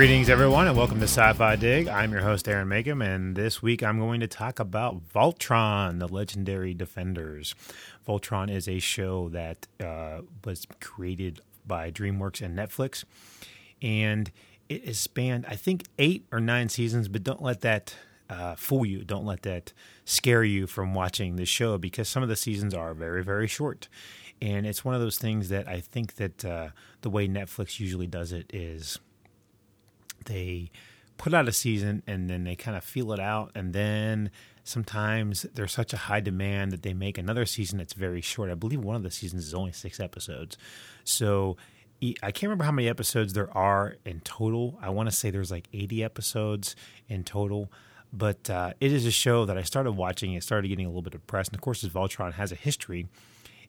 Greetings, everyone, and welcome to Sci Fi Dig. I'm your host, Aaron Makeham, and this week I'm going to talk about Voltron, the legendary Defenders. Voltron is a show that uh, was created by DreamWorks and Netflix, and it has spanned, I think, eight or nine seasons, but don't let that uh, fool you. Don't let that scare you from watching the show because some of the seasons are very, very short. And it's one of those things that I think that uh, the way Netflix usually does it is they put out a season and then they kind of feel it out and then sometimes there's such a high demand that they make another season that's very short. I believe one of the seasons is only 6 episodes. So I can't remember how many episodes there are in total. I want to say there's like 80 episodes in total. But uh, it is a show that I started watching. It started getting a little bit depressed. And of course, as Voltron has a history.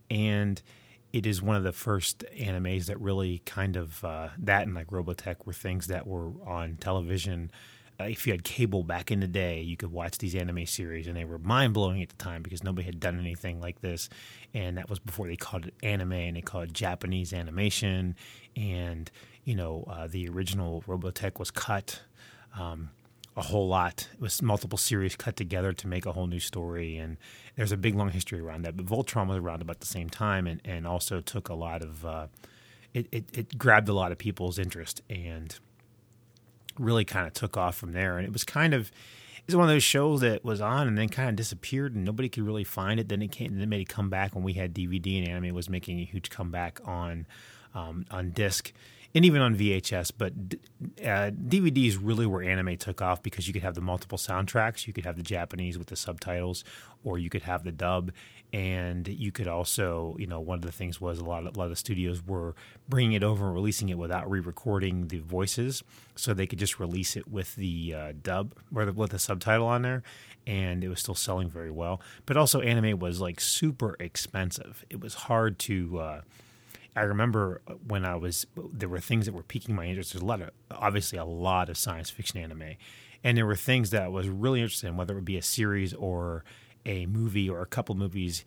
And it is one of the first animes that really kind of uh, that and like Robotech were things that were on television. Uh, if you had cable back in the day, you could watch these anime series, and they were mind blowing at the time because nobody had done anything like this. And that was before they called it anime, and they called it Japanese animation. And you know, uh, the original Robotech was cut. Um, a whole lot. It was multiple series cut together to make a whole new story, and there's a big long history around that. But Voltron was around about the same time, and, and also took a lot of uh, it, it, it grabbed a lot of people's interest and really kind of took off from there. And it was kind of it's one of those shows that was on and then kind of disappeared, and nobody could really find it. Then it came, then it made a comeback when we had DVD, and anime was making a huge comeback on um, on disc and even on VHS. But uh, DVDs really where anime took off because you could have the multiple soundtracks. You could have the Japanese with the subtitles, or you could have the dub. And you could also, you know, one of the things was a lot of, a lot of the studios were bringing it over and releasing it without re-recording the voices, so they could just release it with the uh, dub or the, with the subtitle on there, and it was still selling very well. But also, anime was like super expensive. It was hard to uh, I remember when I was there were things that were piquing my interest. There's a lot of obviously a lot of science fiction anime, and there were things that I was really interested in, whether it would be a series or a movie or a couple movies.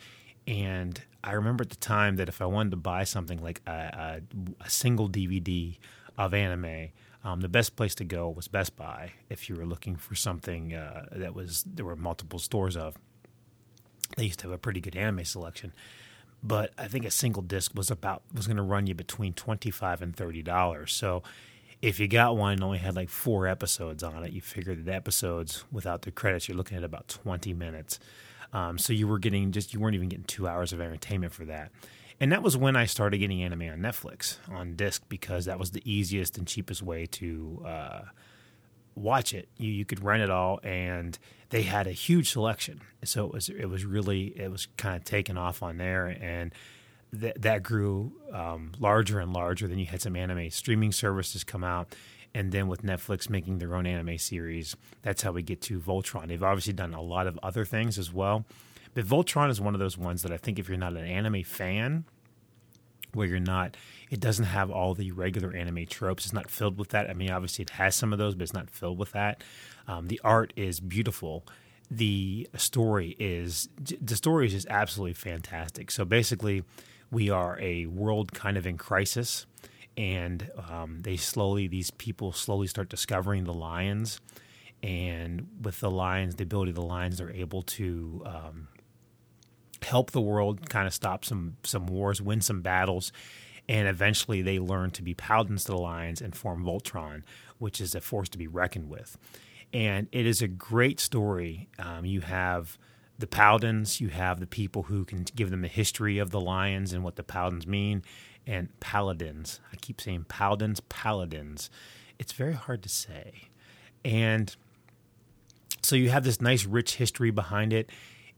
And I remember at the time that if I wanted to buy something like a, a, a single DVD of anime, um, the best place to go was Best Buy if you were looking for something uh, that was there were multiple stores of. They used to have a pretty good anime selection but I think a single disc was about was going to run you between twenty five and thirty dollars. So if you got one and only had like four episodes on it, you figured the episodes without the credits, you're looking at about twenty minutes. Um, so you were getting just you weren't even getting two hours of entertainment for that. And that was when I started getting anime on Netflix on disc because that was the easiest and cheapest way to uh, watch it. You you could rent it all, and they had a huge selection. So it was it was really it was kind of taken off on there, and that that grew um, larger and larger. Then you had some anime streaming services come out. And then with Netflix making their own anime series, that's how we get to Voltron. They've obviously done a lot of other things as well. But Voltron is one of those ones that I think if you're not an anime fan, where you're not it doesn't have all the regular anime tropes it's not filled with that i mean obviously it has some of those but it's not filled with that um, the art is beautiful the story is the story is just absolutely fantastic so basically we are a world kind of in crisis and um, they slowly these people slowly start discovering the lions and with the lions the ability of the lions they're able to um, help the world kind of stop some some wars, win some battles, and eventually they learn to be paladins to the lions and form Voltron, which is a force to be reckoned with. And it is a great story. Um, you have the paladins, you have the people who can give them the history of the lions and what the paladins mean, and paladins. I keep saying paladins, paladins. It's very hard to say. And so you have this nice, rich history behind it.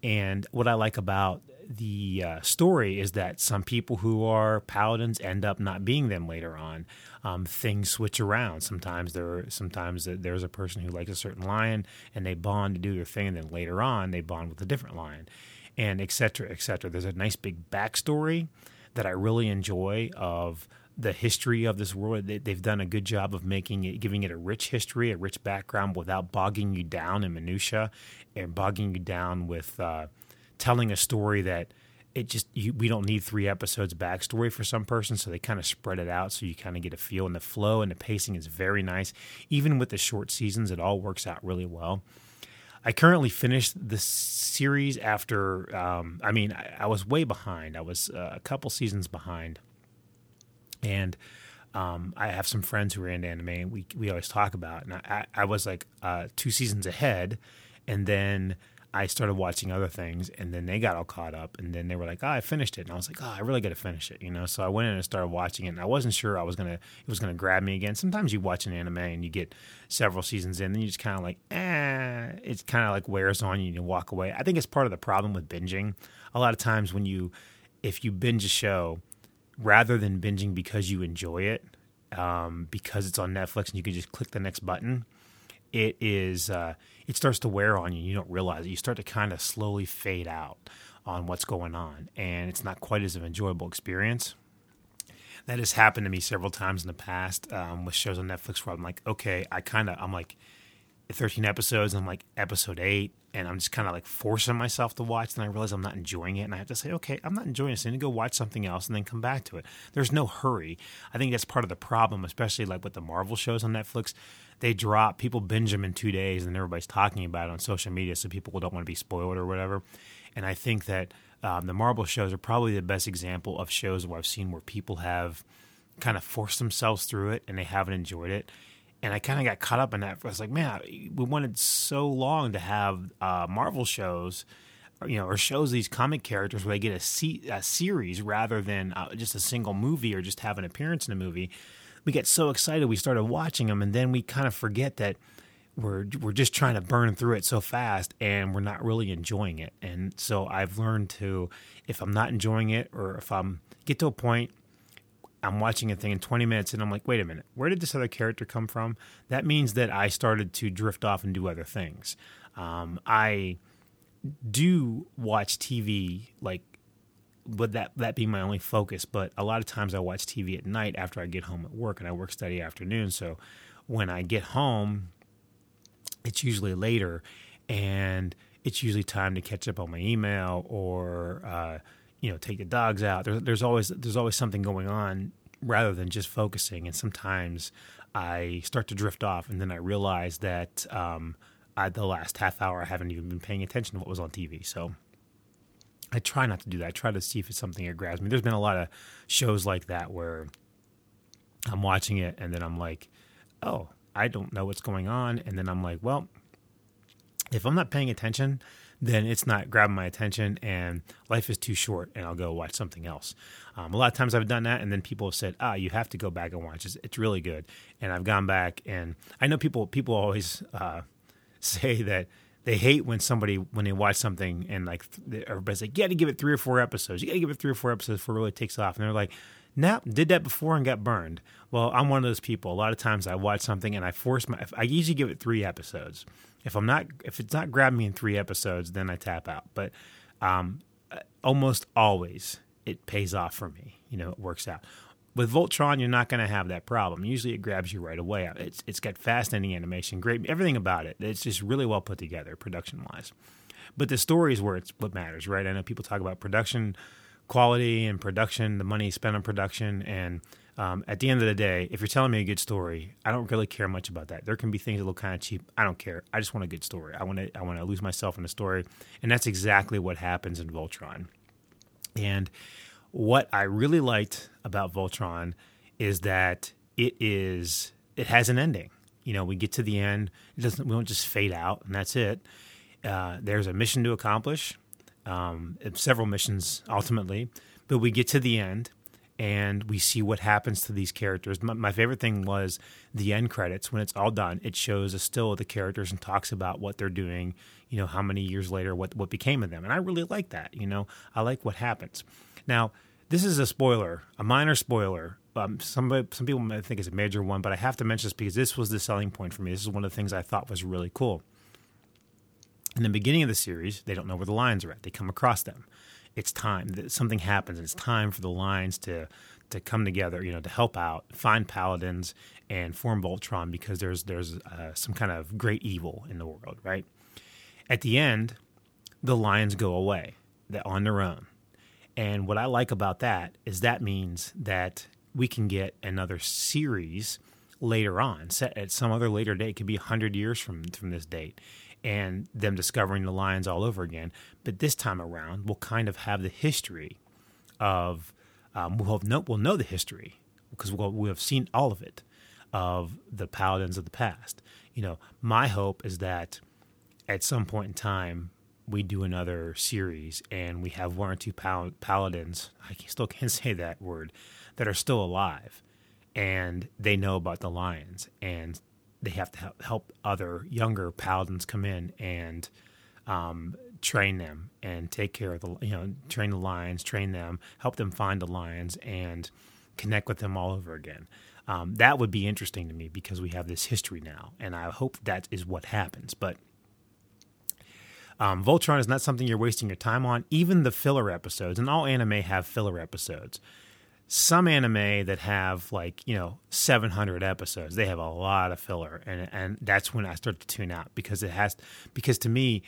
And what I like about the uh, story is that some people who are paladins end up not being them later on. Um, things switch around. Sometimes there, sometimes there's a person who likes a certain lion, and they bond to do their thing, and then later on they bond with a different lion, and et cetera, et cetera. There's a nice big backstory that I really enjoy of the history of this world. They've done a good job of making it, giving it a rich history, a rich background, without bogging you down in minutia and bogging you down with uh, telling a story that it just you, we don't need three episodes backstory for some person, so they kind of spread it out so you kind of get a feel. And the flow and the pacing is very nice. Even with the short seasons, it all works out really well. I currently finished the series after. Um, I mean, I, I, was way behind. I was uh, a couple seasons behind, and um, I have some friends who are into anime, and we we always talk about. It. And I, I was like uh, two seasons ahead, and then I started watching other things, and then they got all caught up, and then they were like, "Oh, I finished it," and I was like, "Oh, I really got to finish it," you know. So I went in and started watching it, and I wasn't sure I was gonna it was gonna grab me again. Sometimes you watch an anime and you get several seasons in, and you just kind of like, eh, it's kind of like wears on you, and you walk away. I think it's part of the problem with binging. A lot of times when you, if you binge a show, rather than binging because you enjoy it, um, because it's on Netflix and you can just click the next button, it is. Uh, it starts to wear on you. And you don't realize it. You start to kind of slowly fade out on what's going on, and it's not quite as an enjoyable experience. That has happened to me several times in the past um, with shows on Netflix where I'm like, okay, I kind of, I'm like 13 episodes, I'm like episode eight, and I'm just kind of like forcing myself to watch, and I realize I'm not enjoying it, and I have to say, okay, I'm not enjoying this. I need to go watch something else and then come back to it. There's no hurry. I think that's part of the problem, especially like with the Marvel shows on Netflix they drop people binge them in two days and everybody's talking about it on social media so people don't want to be spoiled or whatever. And i think that um, the marvel shows are probably the best example of shows where i've seen where people have kind of forced themselves through it and they haven't enjoyed it. And i kind of got caught up in that i was like man we wanted so long to have uh, marvel shows you know, or shows these comic characters where they get a, se- a series rather than uh, just a single movie or just have an appearance in a movie we get so excited we started watching them and then we kind of forget that we're we're just trying to burn through it so fast and we're not really enjoying it. And so I've learned to if I'm not enjoying it or if I'm get to a point I'm watching a thing in 20 minutes and I'm like, wait a minute, where did this other character come from? That means that I started to drift off and do other things. Um, I do watch TV like would that that be my only focus? But a lot of times I watch TV at night after I get home at work, and I work study afternoon. So when I get home, it's usually later, and it's usually time to catch up on my email or uh, you know take the dogs out. There's, there's always there's always something going on rather than just focusing. And sometimes I start to drift off, and then I realize that um, I, the last half hour I haven't even been paying attention to what was on TV. So I try not to do that. I try to see if it's something that grabs me. There's been a lot of shows like that where I'm watching it and then I'm like, oh, I don't know what's going on. And then I'm like, well, if I'm not paying attention, then it's not grabbing my attention and life is too short and I'll go watch something else. Um, a lot of times I've done that and then people have said, ah, you have to go back and watch it. It's really good. And I've gone back and I know people, people always uh, say that they hate when somebody when they watch something and like everybody's like, you got to give it three or four episodes. You got to give it three or four episodes before it really takes off. And they're like, nah, did that before and got burned. Well, I'm one of those people. A lot of times I watch something and I force my. I usually give it three episodes. If I'm not, if it's not grabbing me in three episodes, then I tap out. But um, almost always it pays off for me. You know, it works out. With Voltron, you're not going to have that problem. Usually, it grabs you right away. It's it's got fast ending animation, great everything about it. It's just really well put together, production wise. But the story is where it's what matters, right? I know people talk about production quality and production, the money spent on production, and um, at the end of the day, if you're telling me a good story, I don't really care much about that. There can be things that look kind of cheap. I don't care. I just want a good story. I want to I want to lose myself in the story, and that's exactly what happens in Voltron. And what I really liked about Voltron is that it is it has an ending. You know, we get to the end. It doesn't. We don't just fade out and that's it. Uh, there's a mission to accomplish, um, several missions ultimately, but we get to the end and we see what happens to these characters. My, my, favorite thing was the end credits. When it's all done, it shows a still of the characters and talks about what they're doing. You know, how many years later, what what became of them, and I really like that. You know, I like what happens. Now, this is a spoiler, a minor spoiler. Um, some some people might think it's a major one, but I have to mention this because this was the selling point for me. This is one of the things I thought was really cool. In the beginning of the series, they don't know where the lions are at. They come across them. It's time. That something happens. It's time for the lines to to come together. You know, to help out, find paladins, and form Voltron because there's there's uh, some kind of great evil in the world. Right. At the end, the lions go away. They're on their own And what I like about that is that means that we can get another series later on, set at some other later date. It could be 100 years from, from this date, and them discovering the lions all over again. But this time around, we'll kind of have the history of, um, we'll, know, we'll know the history because we'll, we'll have seen all of it of the paladins of the past. You know, my hope is that at some point in time, we do another series and we have one or two pal- paladins, I still can't say that word, that are still alive and they know about the lions and they have to help other younger paladins come in and um, train them and take care of the you know train the lions train them help them find the lions and connect with them all over again. Um, that would be interesting to me because we have this history now and i hope that is what happens but um, voltron is not something you're wasting your time on. Even the filler episodes and all anime have filler episodes some anime that have like you know 700 episodes they have a lot of filler. And and that's when i start to tune out because it has because to me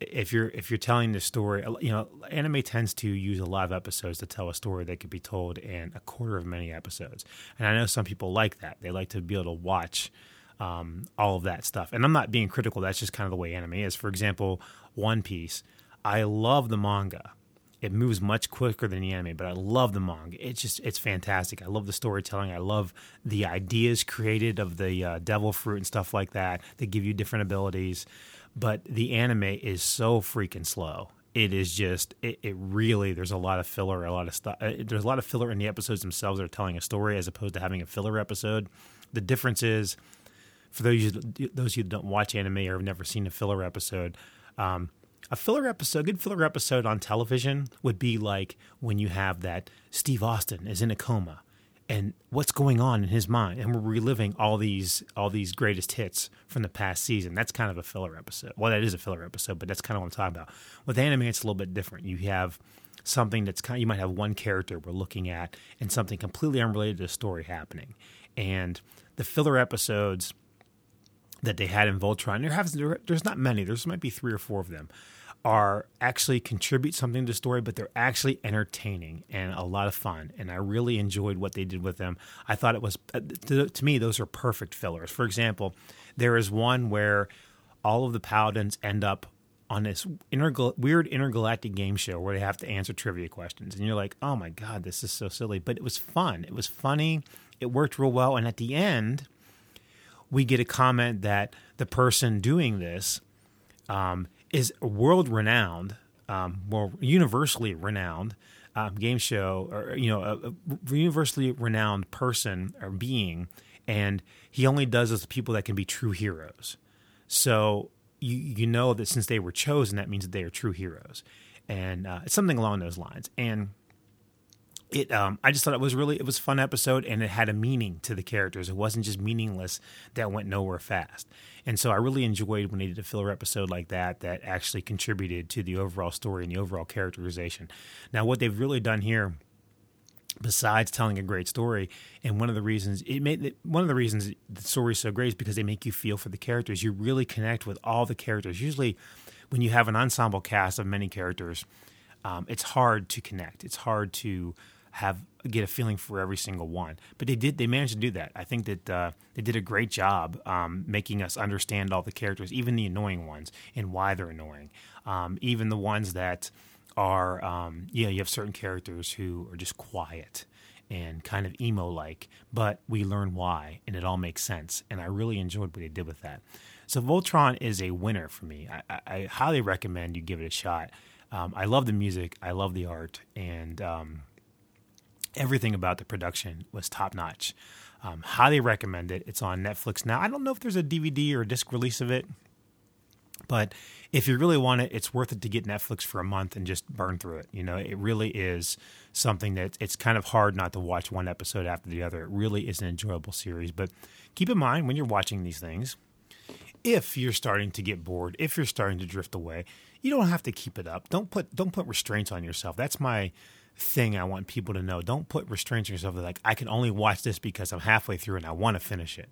if you're if you're telling the story you know anime tends to use a lot of episodes to tell a story that could be told in a quarter of many episodes. And i know some people like that. They like to be able to watch um, all of that stuff. And i'm not being critical. That's just kind of the way anime is. For example one piece. I love the manga it moves much quicker than the anime, but I love the manga. It's just it's fantastic. I love the storytelling. I love the ideas created of the uh, devil fruit and stuff like that that give you different abilities. But the anime is so freaking slow. It is just it, it really there's a lot of filler, a lot of stuff. Uh, there's a lot of filler in the episodes themselves that are telling a story as opposed to having a filler episode. The difference is for those those you that don't watch anime or have never seen a filler episode. Um, a filler episode, a good filler episode on television would be like when you have that Steve Austin is in a coma and what's going on in his mind and we're reliving all these all these greatest hits from the past season. That's kind of a filler episode. Well that is a filler episode but that's kind of what i'm talking about. With anime it's a little bit different. You have something that's kind of, you might have one character we're looking at and something completely unrelated to the story happening. And the filler episodes that they had in voltron there have there's not many there's might be three or four of them are actually contribute something to the story, but they're actually entertaining and a lot of fun. And I really enjoyed what they did with them. I thought it was, uh, to, to me, those are perfect fillers. For example, there is one where all of the paladins end up on this intergal- weird intergalactic game show where they have to answer trivia questions. And you're like, oh my God, this is so silly. But it was fun. It was funny. It worked real well. And at the end, we get a comment that the person doing this um, is world renowned, um, well, universally renowned um, game show, or you know, a, a, universally renowned person or being, and he only does this to people that can be true heroes. So you you know that since they were chosen, that means that they are true heroes, and uh, it's something along those lines. And it um, I just thought it was really it was a fun episode and it had a meaning to the characters. It wasn't just meaningless that went nowhere fast. And so I really enjoyed when they did a filler episode like that that actually contributed to the overall story and the overall characterization. Now what they've really done here besides telling a great story and one of the reasons it made one of the reasons the story is so great is because they make you feel for the characters you really connect with all the characters usually when you have an ensemble cast of many characters um, it's hard to connect it's hard to have get a feeling for every single one. But they did; they managed to do that. I think that uh, they did a great job um, making us understand all the characters, even the annoying ones, and why they're annoying. Um, even the ones that are, um, know, you have certain characters who are just quiet and kind of emo like, but we learn why, and it all makes sense. And I really enjoyed what they did with that. So Voltron is a winner for me. I, I, I highly recommend you give it a shot. Um, I love the music, I love the art, and um, everything about the production was top notch. Um, highly recommend it. It's on Netflix now. I don't know if there's a DVD or a disc release of it, but if you really want it, it's worth it to get Netflix for a month and just burn through it. You know, it really is something that it's kind of hard not to watch one episode after the other. It really is an enjoyable series. But keep in mind when you're watching these things, if you're starting to get bored, if you're starting to drift away, you don't have to keep it up. Don't put don't put restraints on yourself. That's my thing I want people to know. Don't put restraints on yourself like I can only watch this because I'm halfway through and I want to finish it.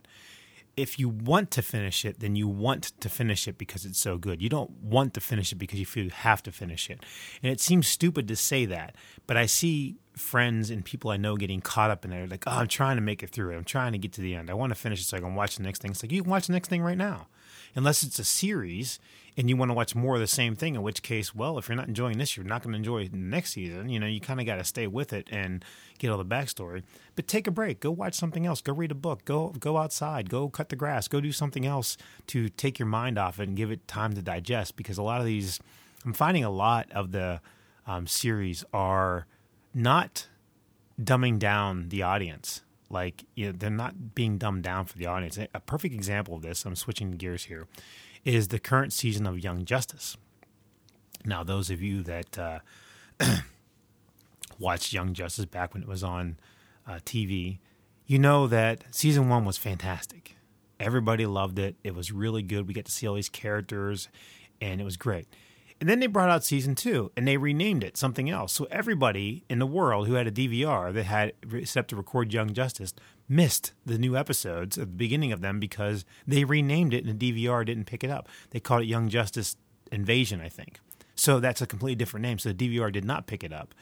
if you want to finish it, then you want to finish it because it's so good. You don't want to finish it because you feel you have to finish it. And it seems stupid to say that, but I see friends and people I know getting caught up in there. Like, oh, I'm trying to make it through it. I'm trying to get to the end. I want to finish it so I can watch the next thing. It's like, you can watch the next thing right now. Unless it's a series and you want to watch more of the same thing, in which case, well, if you're not enjoying this, you're not going to enjoy next season. You know, you kind of got to stay with it and get all the backstory. But take a break. Go watch something else. Go read a book. Go go outside. Go cut the grass. Go do something else to take your mind off it and give it time to digest. Because a lot of these, I'm finding a lot of the um, series are not dumbing down the audience. Like you know, they're not being dumbed down for the audience. A perfect example of this. I'm switching gears here is the current season of Young Justice. Now, those of you that uh, watched Young Justice back when it was on uh, TV, you know that season one was fantastic. Everybody loved it. It was really good. We get to see all these characters, and it was great. And then they brought out season two, and they renamed it something else. So everybody in the world who had a DVR that had set to record Young Justice missed the new episodes at the beginning of them because they renamed it and the DVR didn't pick it up. They called it Young Justice Invasion, I think. So that's a completely different name. So the DVR did not pick it up.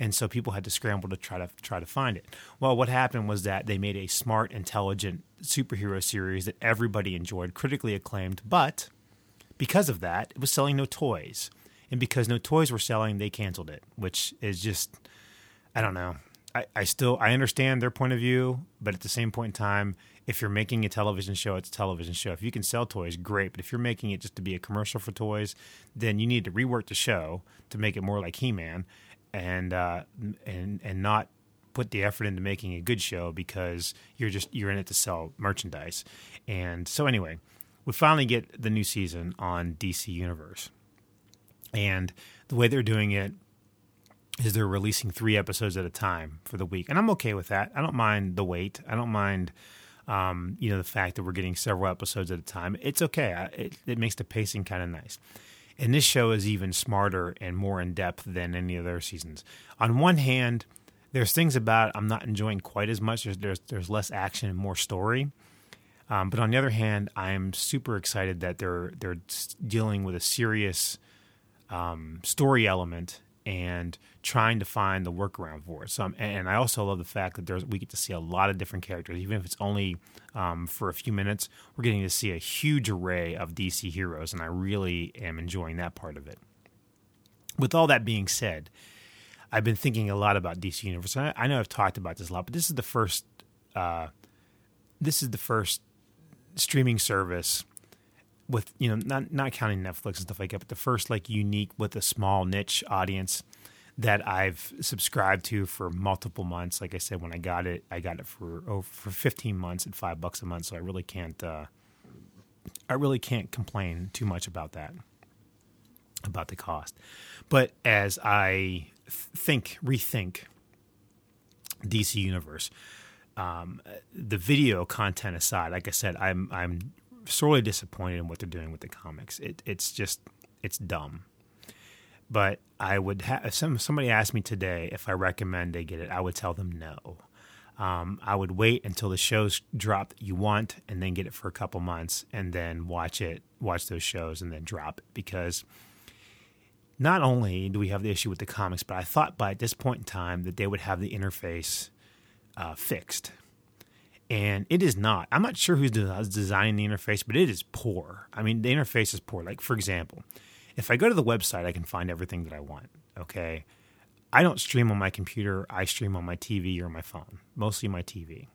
And so people had to scramble to try to try to find it. Well, what happened was that they made a smart, intelligent superhero series that everybody enjoyed, critically acclaimed, but because of that, it was selling no toys. And because no toys were selling, they canceled it, which is just I don't know. I, I still I understand their point of view, but at the same point in time, if you're making a television show, it's a television show. If you can sell toys, great. But if you're making it just to be a commercial for toys, then you need to rework the show to make it more like He-Man, and uh, and and not put the effort into making a good show because you're just you're in it to sell merchandise. And so anyway, we finally get the new season on DC Universe, and the way they're doing it is they're releasing three episodes at a time for the week, and I'm okay with that. I don't mind the wait. I don't mind, um, you know, the fact that we're getting several episodes at a time. It's okay. It, it makes the pacing kind of nice. And this show is even smarter and more in depth than any of their seasons. On one hand, there's things about I'm not enjoying quite as much. There's there's, there's less action and more story. Um, but on the other hand, I'm super excited that they're they're dealing with a serious um, story element and trying to find the workaround for it. So, and I also love the fact that there's we get to see a lot of different characters, even if it's only um, for a few minutes. We're getting to see a huge array of DC heroes, and I really am enjoying that part of it. With all that being said, I've been thinking a lot about DC Universe. I, I know I've talked about this a lot, but this is the first. Uh, this is the first streaming service with you know not not counting Netflix and stuff like that, but the first like unique with a small niche audience that I've subscribed to for multiple months. Like I said, when I got it, I got it for oh, for 15 months at five bucks a month. So I really can't uh, I really can't complain too much about that about the cost. But as I think rethink DC Universe. Um, the video content aside, like I said, I'm I'm sorely disappointed in what they're doing with the comics. It, it's just it's dumb. But I would have some somebody asked me today if I recommend they get it. I would tell them no. Um, I would wait until the shows drop that you want, and then get it for a couple months, and then watch it, watch those shows, and then drop it because not only do we have the issue with the comics, but I thought by this point in time that they would have the interface uh, fixed and it is not. I'm not sure who's designing the interface, but it is poor. I mean, the interface is poor. Like, for example, if I go to the website, I can find everything that I want. Okay. I don't stream on my computer, I stream on my TV or my phone, mostly my TV.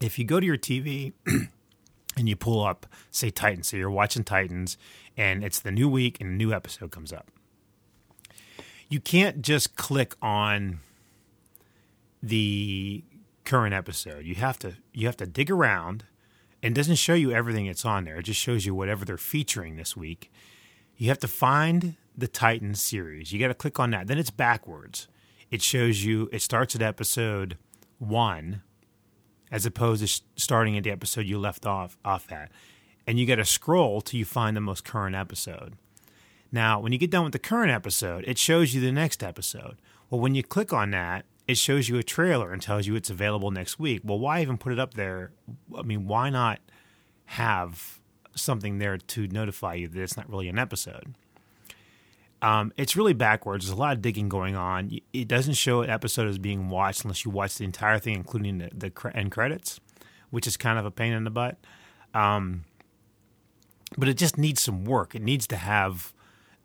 If you go to your TV and you pull up, say, Titans, so you're watching Titans, and it's the new week and a new episode comes up, you can't just click on the current episode. You have to you have to dig around and doesn't show you everything that's on there. It just shows you whatever they're featuring this week. You have to find the Titans series. You got to click on that. Then it's backwards. It shows you it starts at episode 1 as opposed to starting at the episode you left off off at. And you got to scroll till you find the most current episode. Now, when you get done with the current episode, it shows you the next episode. Well, when you click on that, it shows you a trailer and tells you it's available next week. Well, why even put it up there? I mean, why not have something there to notify you that it's not really an episode? Um, it's really backwards. There's a lot of digging going on. It doesn't show an episode as being watched unless you watch the entire thing, including the, the end credits, which is kind of a pain in the butt. Um, but it just needs some work. It needs to have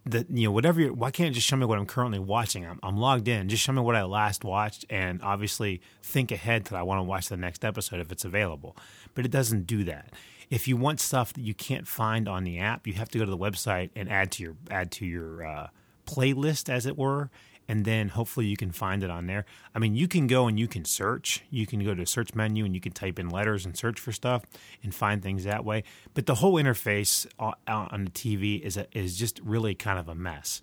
the you know whatever. Why can't it just show me what I'm currently watching? I'm, I'm logged in. Just show me what I last watched, and obviously think ahead that I want to watch the next episode if it's available. But it doesn't do that. If you want stuff that you can't find on the app, you have to go to the website and add to your add to your uh, playlist, as it were, and then hopefully you can find it on there. I mean, you can go and you can search. You can go to a search menu and you can type in letters and search for stuff and find things that way. But the whole interface on the TV is a, is just really kind of a mess.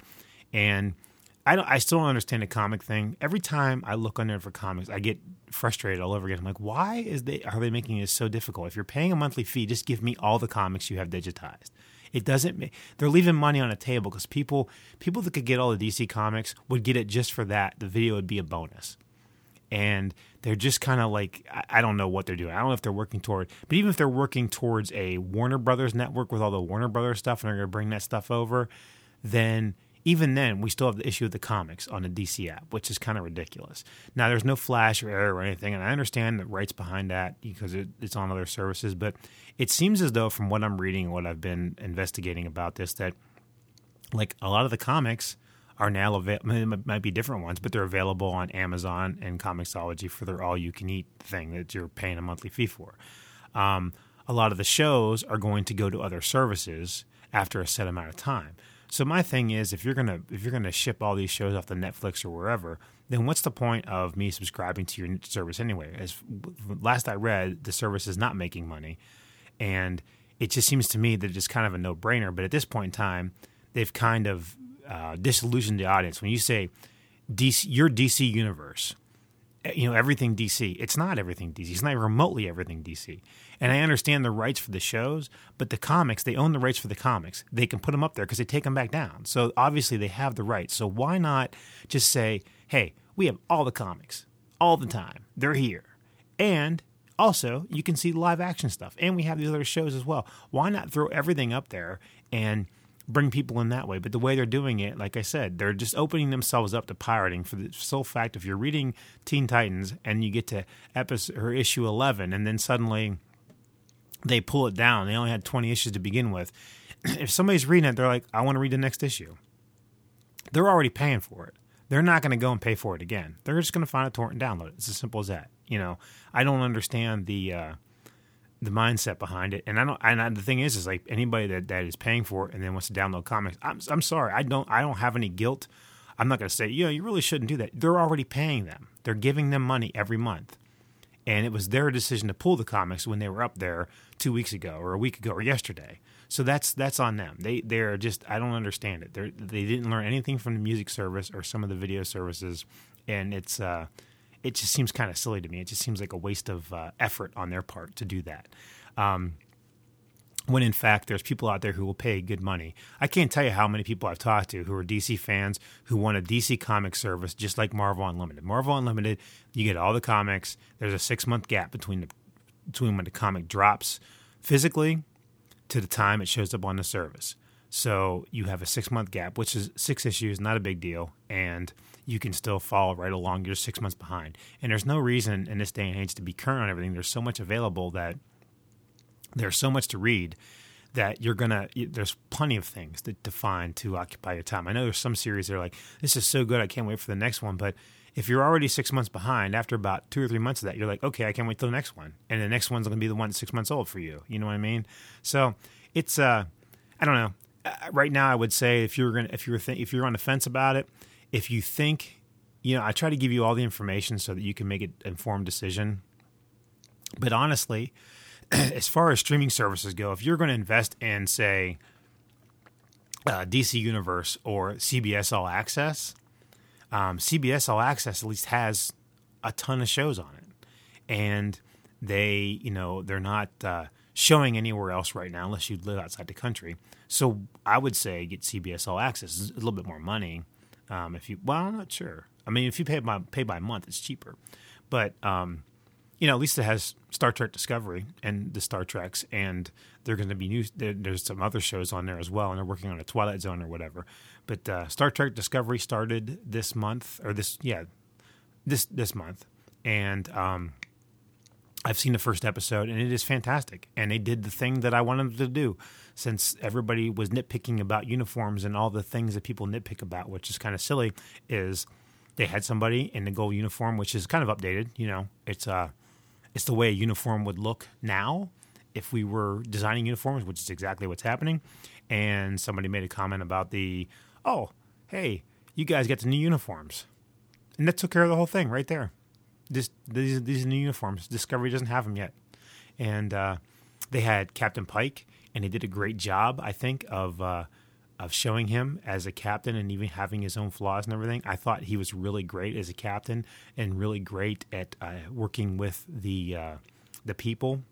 And I don't. I still don't understand the comic thing. Every time I look on there for comics, I get frustrated all over again. I'm like, why is they are they making it so difficult? If you're paying a monthly fee, just give me all the comics you have digitized. It doesn't. Make, they're leaving money on the table because people people that could get all the DC comics would get it just for that. The video would be a bonus, and they're just kind of like I, I don't know what they're doing. I don't know if they're working toward, but even if they're working towards a Warner Brothers network with all the Warner Brothers stuff, and they're going to bring that stuff over, then even then, we still have the issue of the comics on the DC app, which is kind of ridiculous. Now, there's no flash or Arrow or anything, and I understand the rights behind that because it, it's on other services. But it seems as though, from what I'm reading and what I've been investigating about this, that like a lot of the comics are now available. Might be different ones, but they're available on Amazon and Comixology for their all-you-can-eat thing that you're paying a monthly fee for. Um, a lot of the shows are going to go to other services after a set amount of time. So my thing is, if you're gonna if you're gonna ship all these shows off the Netflix or wherever, then what's the point of me subscribing to your service anyway? As last I read, the service is not making money, and it just seems to me that it's kind of a no brainer. But at this point in time, they've kind of uh, disillusioned the audience when you say DC, your DC universe you know everything DC. It's not everything DC. It's not remotely everything DC. And I understand the rights for the shows, but the comics they own the rights for the comics. They can put them up there because they take them back down. So obviously they have the rights. So why not just say, hey, we have all the comics all the time. They're here, and also you can see live action stuff, and we have these other shows as well. Why not throw everything up there and bring people in that way. But the way they're doing it, like I said, they're just opening themselves up to pirating for the sole fact if you're reading Teen Titans and you get to episode or issue 11 and then suddenly they pull it down. They only had 20 issues to begin with. if somebody's reading it, they're like, I want to read the next issue. They're already paying for it. They're not going to go and pay for it again. They're just going to find a torrent and download it. It's as simple as that. You know, I don't understand the uh, the mindset behind it. And I don't. And I, the thing is, is like anybody that, that is paying for it and then wants to download comics. I'm I'm sorry. I don't. I don't have any guilt. I'm not going to say, you know, you really shouldn't do that. They're already paying them. They're giving them money every month. And it was their decision to pull the comics when they were up there two weeks ago or a week ago or yesterday. So that's that's on them. They they're just I don't understand it. They they didn't learn anything from the music service or some of the video services, and it's uh, it just seems kind of silly to me. It just seems like a waste of uh, effort on their part to do that. Um, when in fact there's people out there who will pay good money. I can't tell you how many people I've talked to who are DC fans who want a DC comic service just like Marvel Unlimited. Marvel Unlimited, you get all the comics. There's a six month gap between the between when the comic drops physically to the time it shows up on the service. So you have a six month gap, which is six issues, not a big deal, and you can still fall right along. You're six months behind. And there's no reason in this day and age to be current on everything. There's so much available that there's so much to read that you're gonna there's plenty of things to, to find to occupy your time. I know there's some series that are like, this is so good, I can't wait for the next one. But if you're already six months behind, after about two or three months of that, you're like, okay, I can't wait till the next one. And the next one's gonna be the one six months old for you. You know what I mean? So it's uh I don't know. Uh, right now I would say if you're gonna if you're th- if you're on the fence about it, if you think, you know, I try to give you all the information so that you can make an informed decision. But honestly, as far as streaming services go, if you're going to invest in, say, uh, DC Universe or CBS All Access, um, CBS All Access at least has a ton of shows on it, and they, you know, they're not uh, showing anywhere else right now unless you live outside the country. So I would say get CBS All Access. It's a little bit more money, um, if you, well, I'm not sure. I mean, if you pay by pay by month, it's cheaper. But um, you know, at least it has Star Trek Discovery and the Star Treks, and they're going to be new. There, there's some other shows on there as well, and they're working on a Twilight Zone or whatever. But uh, Star Trek Discovery started this month, or this yeah, this this month, and um, I've seen the first episode, and it is fantastic. And they did the thing that I wanted them to do, since everybody was nitpicking about uniforms and all the things that people nitpick about, which is kind of silly. Is they had somebody in the gold uniform, which is kind of updated. You know, it's uh it's the way a uniform would look now if we were designing uniforms, which is exactly what's happening. And somebody made a comment about the, oh, hey, you guys get the new uniforms, and that took care of the whole thing right there. This these these new uniforms, Discovery doesn't have them yet, and uh, they had Captain Pike, and he did a great job, I think, of. Uh, of showing him as a captain and even having his own flaws and everything. I thought he was really great as a captain and really great at uh, working with the uh, the people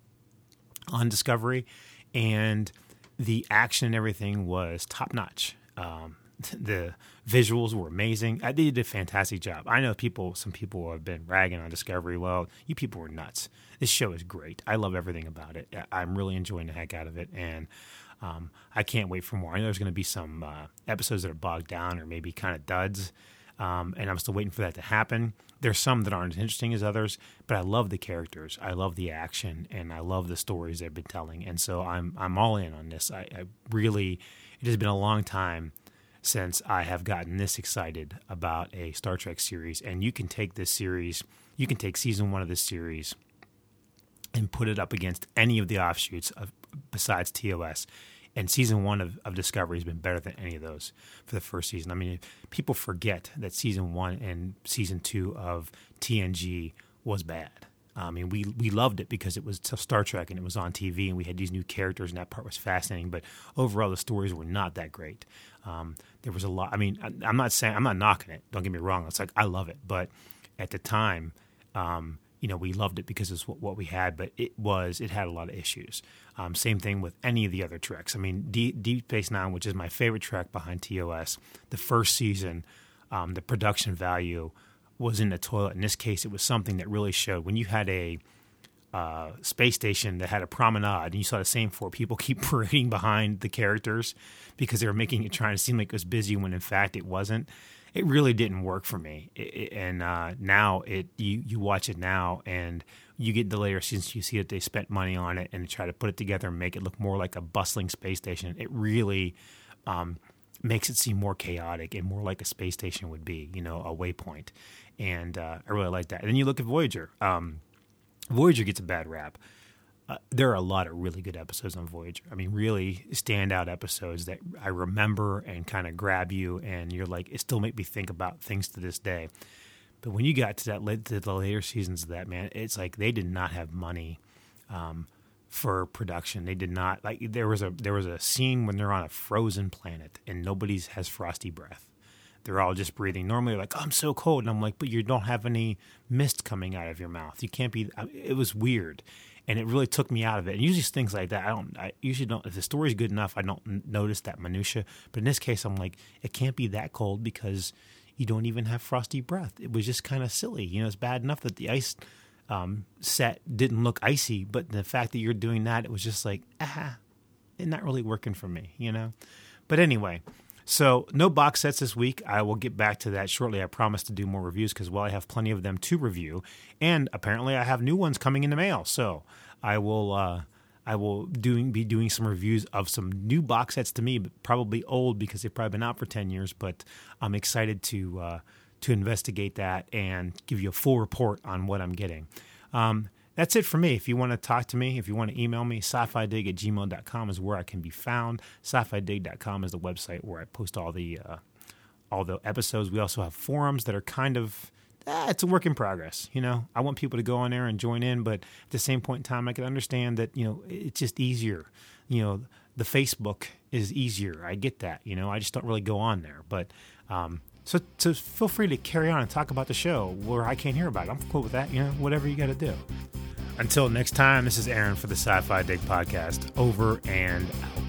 on Discovery, and the action and everything was top notch. Um, the visuals were amazing. I did a fantastic job. I know people, some people have been ragging on Discovery. Well, you people were nuts. This show is great. I love everything about it. I'm really enjoying the heck out of it, and um, I can't wait for more. I know there's going to be some uh, episodes that are bogged down or maybe kind of duds, um, and I'm still waiting for that to happen. There's some that aren't as interesting as others, but I love the characters, I love the action, and I love the stories they've been telling, and so I'm I'm all in on this. I, I really, it has been a long time since I have gotten this excited about a Star Trek series, and you can take this series, you can take season one of this series and put it up against any of the offshoots of, besides TOS. And season one of, of Discovery has been better than any of those for the first season. I mean, people forget that season one and season two of TNG was bad. I mean, we we loved it because it was Star Trek and it was on TV and we had these new characters and that part was fascinating. But overall, the stories were not that great. Um, there was a lot. I mean, I, am not saying I'm not knocking it. Don't get me wrong. It's like I love it, but at the time, um, you know, we loved it because it's what, what, we had, but it was, it had a lot of issues. Um, same thing with any of the other treks. I mean, D- Deep Space Nine, which is my favorite trek behind TOS, the first season, um, the production value was in the toilet. In this case, it was something that really showed when you had a uh, space station that had a promenade, and you saw the same four people keep parading behind the characters because they were making it trying to seem like it was busy when in fact it wasn't it really didn't work for me. It, it, and uh, now it you you watch it now and you get the later seasons, you see that they spent money on it and try to put it together and make it look more like a bustling space station. It really um, makes it seem more chaotic and more like a space station would be, you know, a waypoint. And uh, I really like that. And then you look at Voyager. Um, Voyager gets a bad rap uh, there are a lot of really good episodes on Voyager. I mean, really standout episodes that I remember and kind of grab you, and you're like, it still make me think about things to this day. But when you got to that to the later seasons of that, man, it's like they did not have money um, for production. They did not like there was a there was a scene when they're on a frozen planet and nobody's has frosty breath. They're all just breathing normally. Like, oh, I'm so cold, and I'm like, but you don't have any mist coming out of your mouth. You can't be. It was weird and it really took me out of it. And usually things like that, I don't. I usually don't. If the story's good enough, I don't notice that minutia. But in this case, I'm like, it can't be that cold because you don't even have frosty breath. It was just kind of silly. You know, it's bad enough that the ice um, set didn't look icy, but the fact that you're doing that, it was just like, ah, it's not really working for me. You know. But anyway. So, no box sets this week. I will get back to that shortly. I promise to do more reviews because, well, I have plenty of them to review. And apparently, I have new ones coming in the mail. So, I will. Uh, I will doing be doing some reviews of some new box sets to me, but probably old because they've probably been out for ten years. But I'm excited to uh, to investigate that and give you a full report on what I'm getting. Um, that's it for me. If you want to talk to me, if you want to email me, sci-fi dig at gmail.com is where I can be found. Sci-fi dig.com is the website where I post all the uh, all the episodes. We also have forums that are kind of eh, it's a work in progress. You know, I want people to go on there and join in, but at the same point in time, I can understand that you know it's just easier. You know, the Facebook is easier. I get that. You know, I just don't really go on there, but. Um, so, feel free to carry on and talk about the show where I can't hear about it. I'm cool with that. You know, whatever you got to do. Until next time, this is Aaron for the Sci Fi Dig Podcast. Over and out.